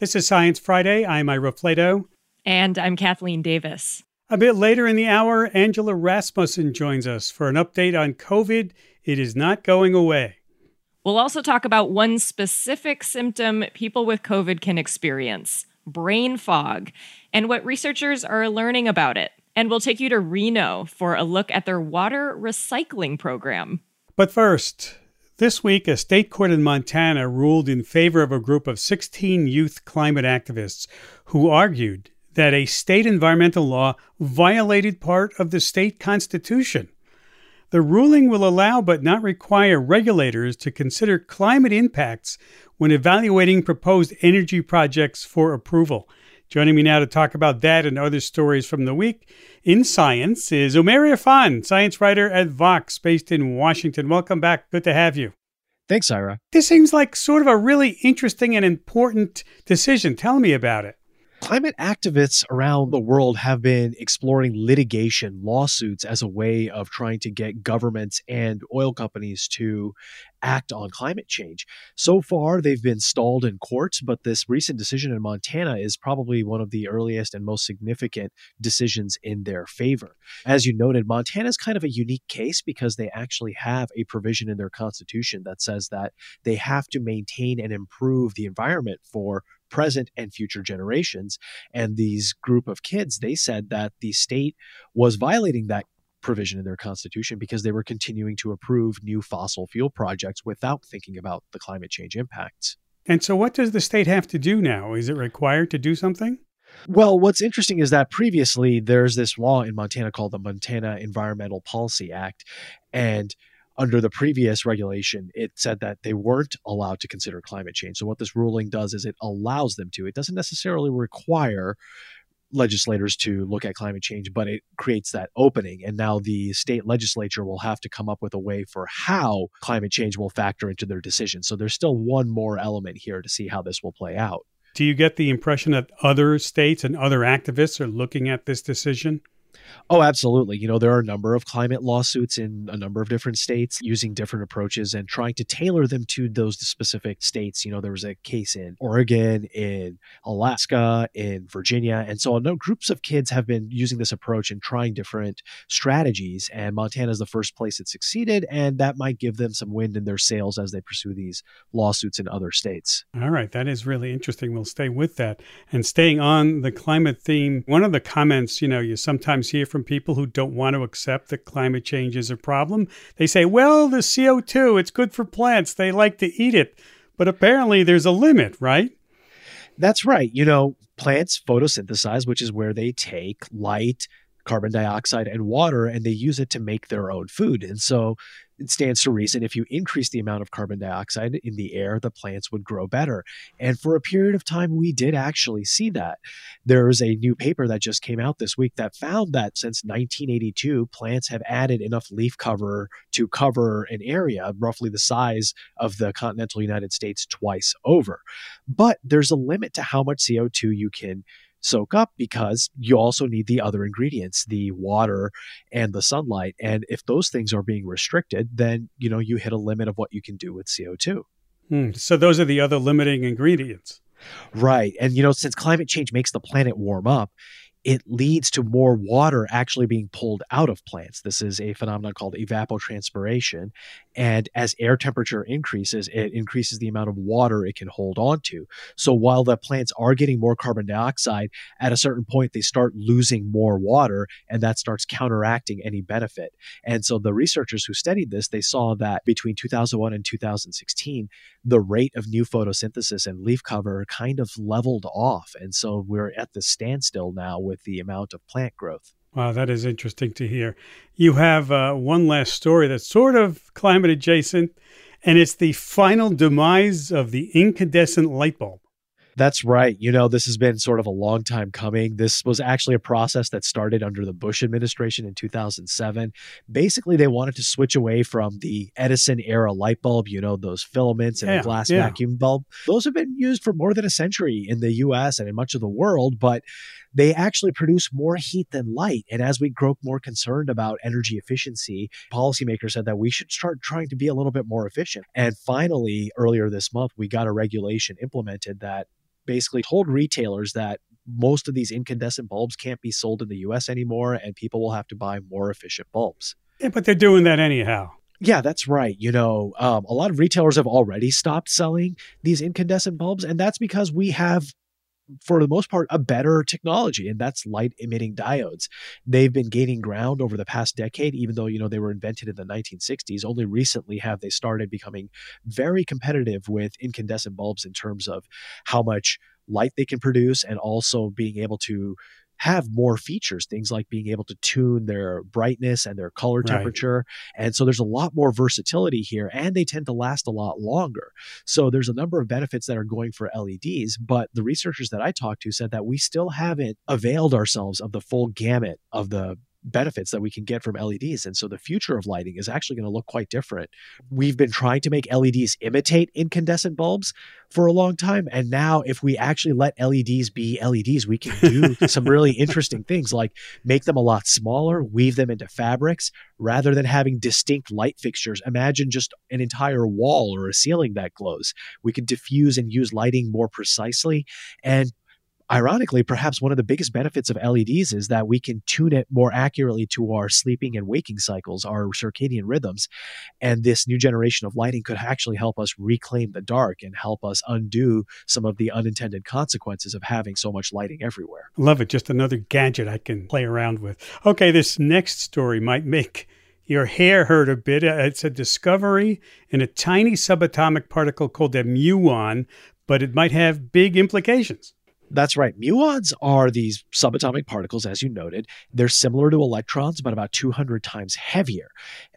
This is Science Friday. I'm Ira Flatow. And I'm Kathleen Davis. A bit later in the hour, Angela Rasmussen joins us for an update on COVID. It is not going away. We'll also talk about one specific symptom people with COVID can experience brain fog and what researchers are learning about it. And we'll take you to Reno for a look at their water recycling program. But first, this week, a state court in Montana ruled in favor of a group of 16 youth climate activists who argued that a state environmental law violated part of the state constitution. The ruling will allow but not require regulators to consider climate impacts when evaluating proposed energy projects for approval. Joining me now to talk about that and other stories from the week in science is Umair Irfan, science writer at Vox, based in Washington. Welcome back. Good to have you. Thanks, Ira. This seems like sort of a really interesting and important decision. Tell me about it. Climate activists around the world have been exploring litigation, lawsuits as a way of trying to get governments and oil companies to act on climate change. So far, they've been stalled in courts, but this recent decision in Montana is probably one of the earliest and most significant decisions in their favor. As you noted, Montana is kind of a unique case because they actually have a provision in their constitution that says that they have to maintain and improve the environment for present and future generations. And these group of kids, they said that the state was violating that provision in their constitution because they were continuing to approve new fossil fuel projects without thinking about the climate change impacts. And so, what does the state have to do now? Is it required to do something? Well, what's interesting is that previously there's this law in Montana called the Montana Environmental Policy Act. And under the previous regulation, it said that they weren't allowed to consider climate change. So, what this ruling does is it allows them to. It doesn't necessarily require legislators to look at climate change, but it creates that opening. And now the state legislature will have to come up with a way for how climate change will factor into their decision. So, there's still one more element here to see how this will play out. Do you get the impression that other states and other activists are looking at this decision? Oh, absolutely. You know, there are a number of climate lawsuits in a number of different states using different approaches and trying to tailor them to those specific states. You know, there was a case in Oregon, in Alaska, in Virginia. And so, no groups of kids have been using this approach and trying different strategies. And Montana is the first place it succeeded. And that might give them some wind in their sails as they pursue these lawsuits in other states. All right. That is really interesting. We'll stay with that. And staying on the climate theme, one of the comments, you know, you sometimes hear from people who don't want to accept that climate change is a problem. They say, well, the CO2, it's good for plants. They like to eat it. But apparently there's a limit, right? That's right. You know, plants photosynthesize, which is where they take light, carbon dioxide, and water, and they use it to make their own food. And so it stands to reason if you increase the amount of carbon dioxide in the air, the plants would grow better. And for a period of time, we did actually see that. There's a new paper that just came out this week that found that since 1982, plants have added enough leaf cover to cover an area roughly the size of the continental United States twice over. But there's a limit to how much CO2 you can soak up because you also need the other ingredients, the water and the sunlight. And if those things are being restricted, then you know you hit a limit of what you can do with CO2. Hmm. So those are the other limiting ingredients. Right. And you know, since climate change makes the planet warm up, it leads to more water actually being pulled out of plants. This is a phenomenon called evapotranspiration. And as air temperature increases, it increases the amount of water it can hold on to. So while the plants are getting more carbon dioxide, at a certain point, they start losing more water, and that starts counteracting any benefit. And so the researchers who studied this, they saw that between 2001 and 2016, the rate of new photosynthesis and leaf cover kind of leveled off. And so we're at the standstill now with the amount of plant growth. Wow, that is interesting to hear. You have uh, one last story that's sort of climate adjacent, and it's the final demise of the incandescent light bulb. That's right. You know, this has been sort of a long time coming. This was actually a process that started under the Bush administration in 2007. Basically, they wanted to switch away from the Edison era light bulb, you know, those filaments and Yeah, glass yeah. vacuum bulb. Those have been used for more than a century in the US and in much of the world, but they actually produce more heat than light. And as we grow more concerned about energy efficiency, policymakers said that we should start trying to be a little bit more efficient. And finally, earlier this month, we got a regulation implemented that basically told retailers that most of these incandescent bulbs can't be sold in the US anymore and people will have to buy more efficient bulbs. Yeah, but they're doing that anyhow. Yeah, that's right. You know, um, a lot of retailers have already stopped selling these incandescent bulbs, and that's because we have for the most part, a better technology, and that's light emitting diodes. They've been gaining ground over the past decade, even though, you know, they were invented in the 1960s. Only recently have they started becoming very competitive with incandescent bulbs in terms of how much light they can produce and also being able to have more features, things like being able to tune their brightness and their color temperature. Right. And so there's a lot more versatility here, and they tend to last a lot longer. So there's a number of benefits that are going for LEDs, but the researchers that I talked to said that we still haven't availed ourselves of the full gamut of the benefits that we can get from LEDs. And so the future of lighting is actually going to look quite different. Mm-hmm. We've been trying to make LEDs imitate incandescent bulbs for a long time. And now, if we actually let LEDs be LEDs, we can do some really interesting things like make them a lot smaller, weave them into fabrics rather than having distinct light fixtures. Imagine just an entire wall or a ceiling that glows. We can diffuse and use lighting more precisely and ironically, perhaps one of the biggest benefits of LEDs is that we can tune it more accurately to our sleeping and waking cycles, our circadian rhythms. And this new generation of lighting could actually help us reclaim the dark and help us undo some of the unintended consequences of having so much lighting everywhere. Love it. Just another gadget I can play around with. Okay, this next story might make your hair hurt a bit. Uh, it's a discovery in a tiny subatomic particle called a muon, but it might have big implications. That's right. Muons are these subatomic particles, as you noted. They're similar to electrons, but about 200 times heavier.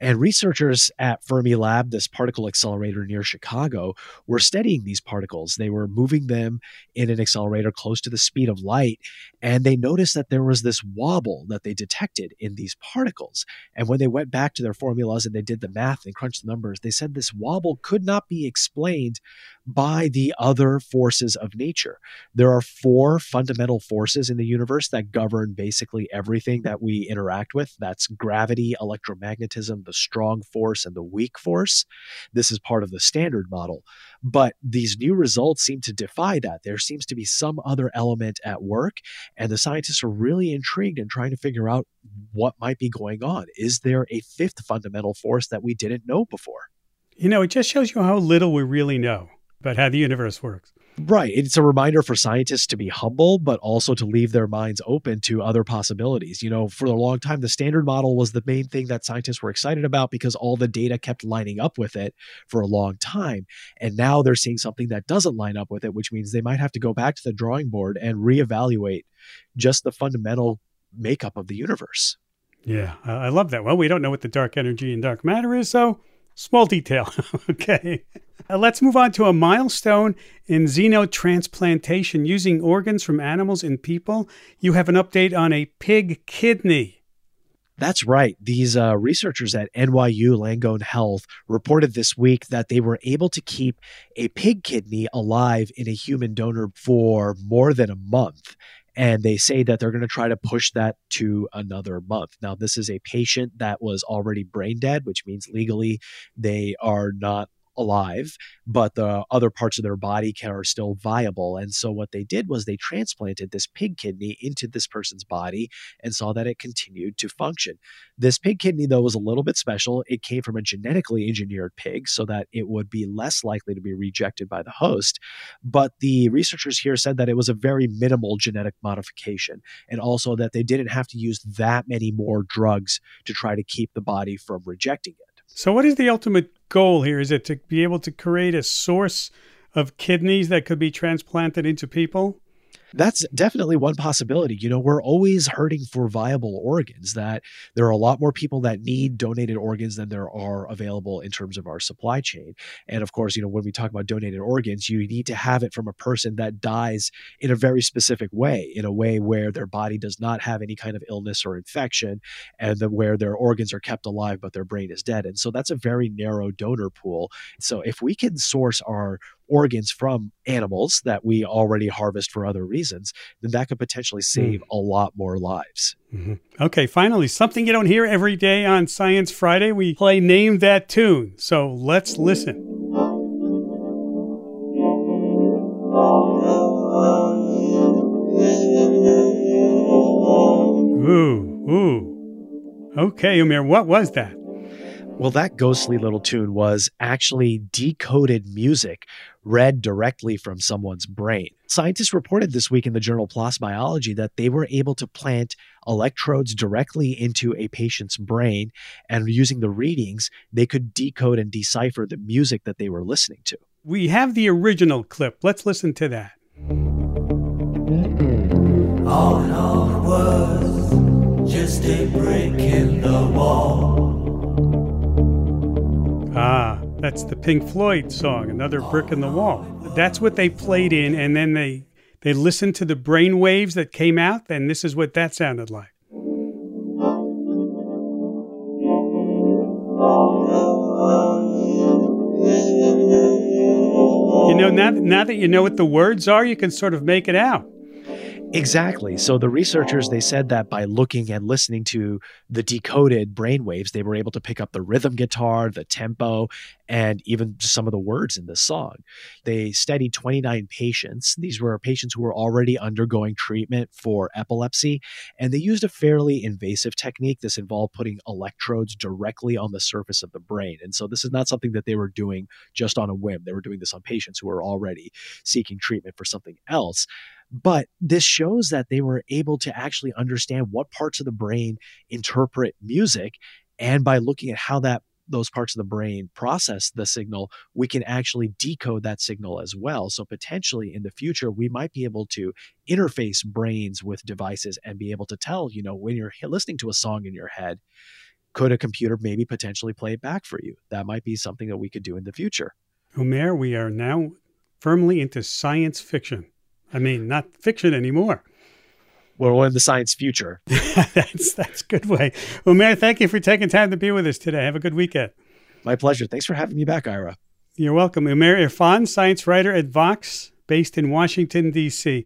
And researchers at Fermilab, this particle accelerator near Chicago, were studying these particles. They were moving them in an accelerator close to the speed of light, and they noticed that there was this wobble that they detected in these particles. And when they went back to their formulas and they did the math and crunched the numbers, they said this wobble could not be explained by the other forces of nature. There are four fundamental forces in the universe that govern basically everything that we interact with. That's gravity, electromagnetism, the strong force, and the weak force. This is part of the standard model. But these new results seem to defy that. There seems to be some other element at work, and the scientists are really intrigued in trying to figure out what might be going on. Is there a fifth fundamental force that we didn't know before? You know, it just shows you how little we really know about how the universe works. Right. It's a reminder for scientists to be humble, but also to leave their minds open to other possibilities. You know, for a long time, the standard model was the main thing that scientists were excited about because all the data kept lining up with it for a long time. And now they're seeing something that doesn't line up with it, which means they might have to go back to the drawing board and reevaluate just the fundamental makeup of the universe. Yeah, I love that. Well, we don't know what the dark energy and dark matter is, so Small detail. okay. Uh, let's move on to a milestone in xenotransplantation using organs from animals in people. You have an update on a pig kidney. That's right. These uh, researchers at NYU Langone Health reported this week that they were able to keep a pig kidney alive in a human donor for more than a month and they say that they're going to try to push that to another month. Now, this is a patient that was already brain dead, which means legally they are not alive, but the other parts of their body can, are still viable. And so what they did was they transplanted this pig kidney into this person's body and saw that it continued to function. This pig kidney, though, was a little bit special. It came from a genetically engineered pig so that it would be less likely to be rejected by the host. But the researchers here said that it was a very minimal genetic modification and also that they didn't have to use that many more drugs to try to keep the body from rejecting it. So, what is the ultimate goal here? Is it to be able to create a source of kidneys that could be transplanted into people? That's definitely one possibility. You know, we're always hurting for viable organs, that there are a lot more people that need donated organs than there are available in terms of our supply chain. And of course, you know, when we talk about donated organs, you need to have it from a person that dies in a very specific way, in a way where their body does not have any kind of illness or infection, and the, where their organs are kept alive, but their brain is dead. And so that's a very narrow donor pool. So if we can source our organs from animals that we already harvest for other reasons, then that could potentially hmm. save mm. a lot more lives. Mm-hmm. Okay, finally, something you don't hear every day on Science Friday. We play Name That Tune. So let's listen. Ooh, ooh. Okay, Umair, what was that? Well, that ghostly little tune was actually decoded music read directly from someone's brain. Scientists reported this week in the journal PLOS Biology that they were able to plant electrodes directly into a patient's brain, and using the readings, they could decode and decipher the music that they were listening to. We have the original clip. Let's listen to that. Mm-hmm. All in all, it was just a brick in the wall. Ah, that's the Pink Floyd song, Another Brick in the Wall. That's what they played in, and then they they listened to the brain waves that came out, and this is what that sounded like. You know, now, now that you know what the words are, you can sort of make it out. Exactly. So the researchers they said that by looking and listening to the decoded brainwaves, they were able to pick up the rhythm guitar, the tempo, and even some of the words in the song. They studied 29 patients. These were patients who were already undergoing treatment for epilepsy, and they used a fairly invasive technique. This involved putting electrodes directly on the surface of the brain. And so this is not something that they were doing just on a whim. They were doing this on patients who were already seeking treatment for something else. But this shows that they were able to actually understand what parts of the brain interpret music. And by looking at how that those parts of the brain process the signal, we can actually decode that signal as well. So potentially in the future, we might be able to interface brains with devices and be able to tell, you know, when you're listening to a song in your head, could a computer maybe potentially play it back for you? That might be something that we could do in the future. Umair, we are now firmly into science fiction. I mean, not fiction anymore. Well, we're in the science future. that's that's good way. Umair, thank you for taking time to be with us today. Have a good weekend. My pleasure. Thanks for having me back, Ira. You're welcome. Umair Irfan, science writer at Vox, based in Washington, D.C.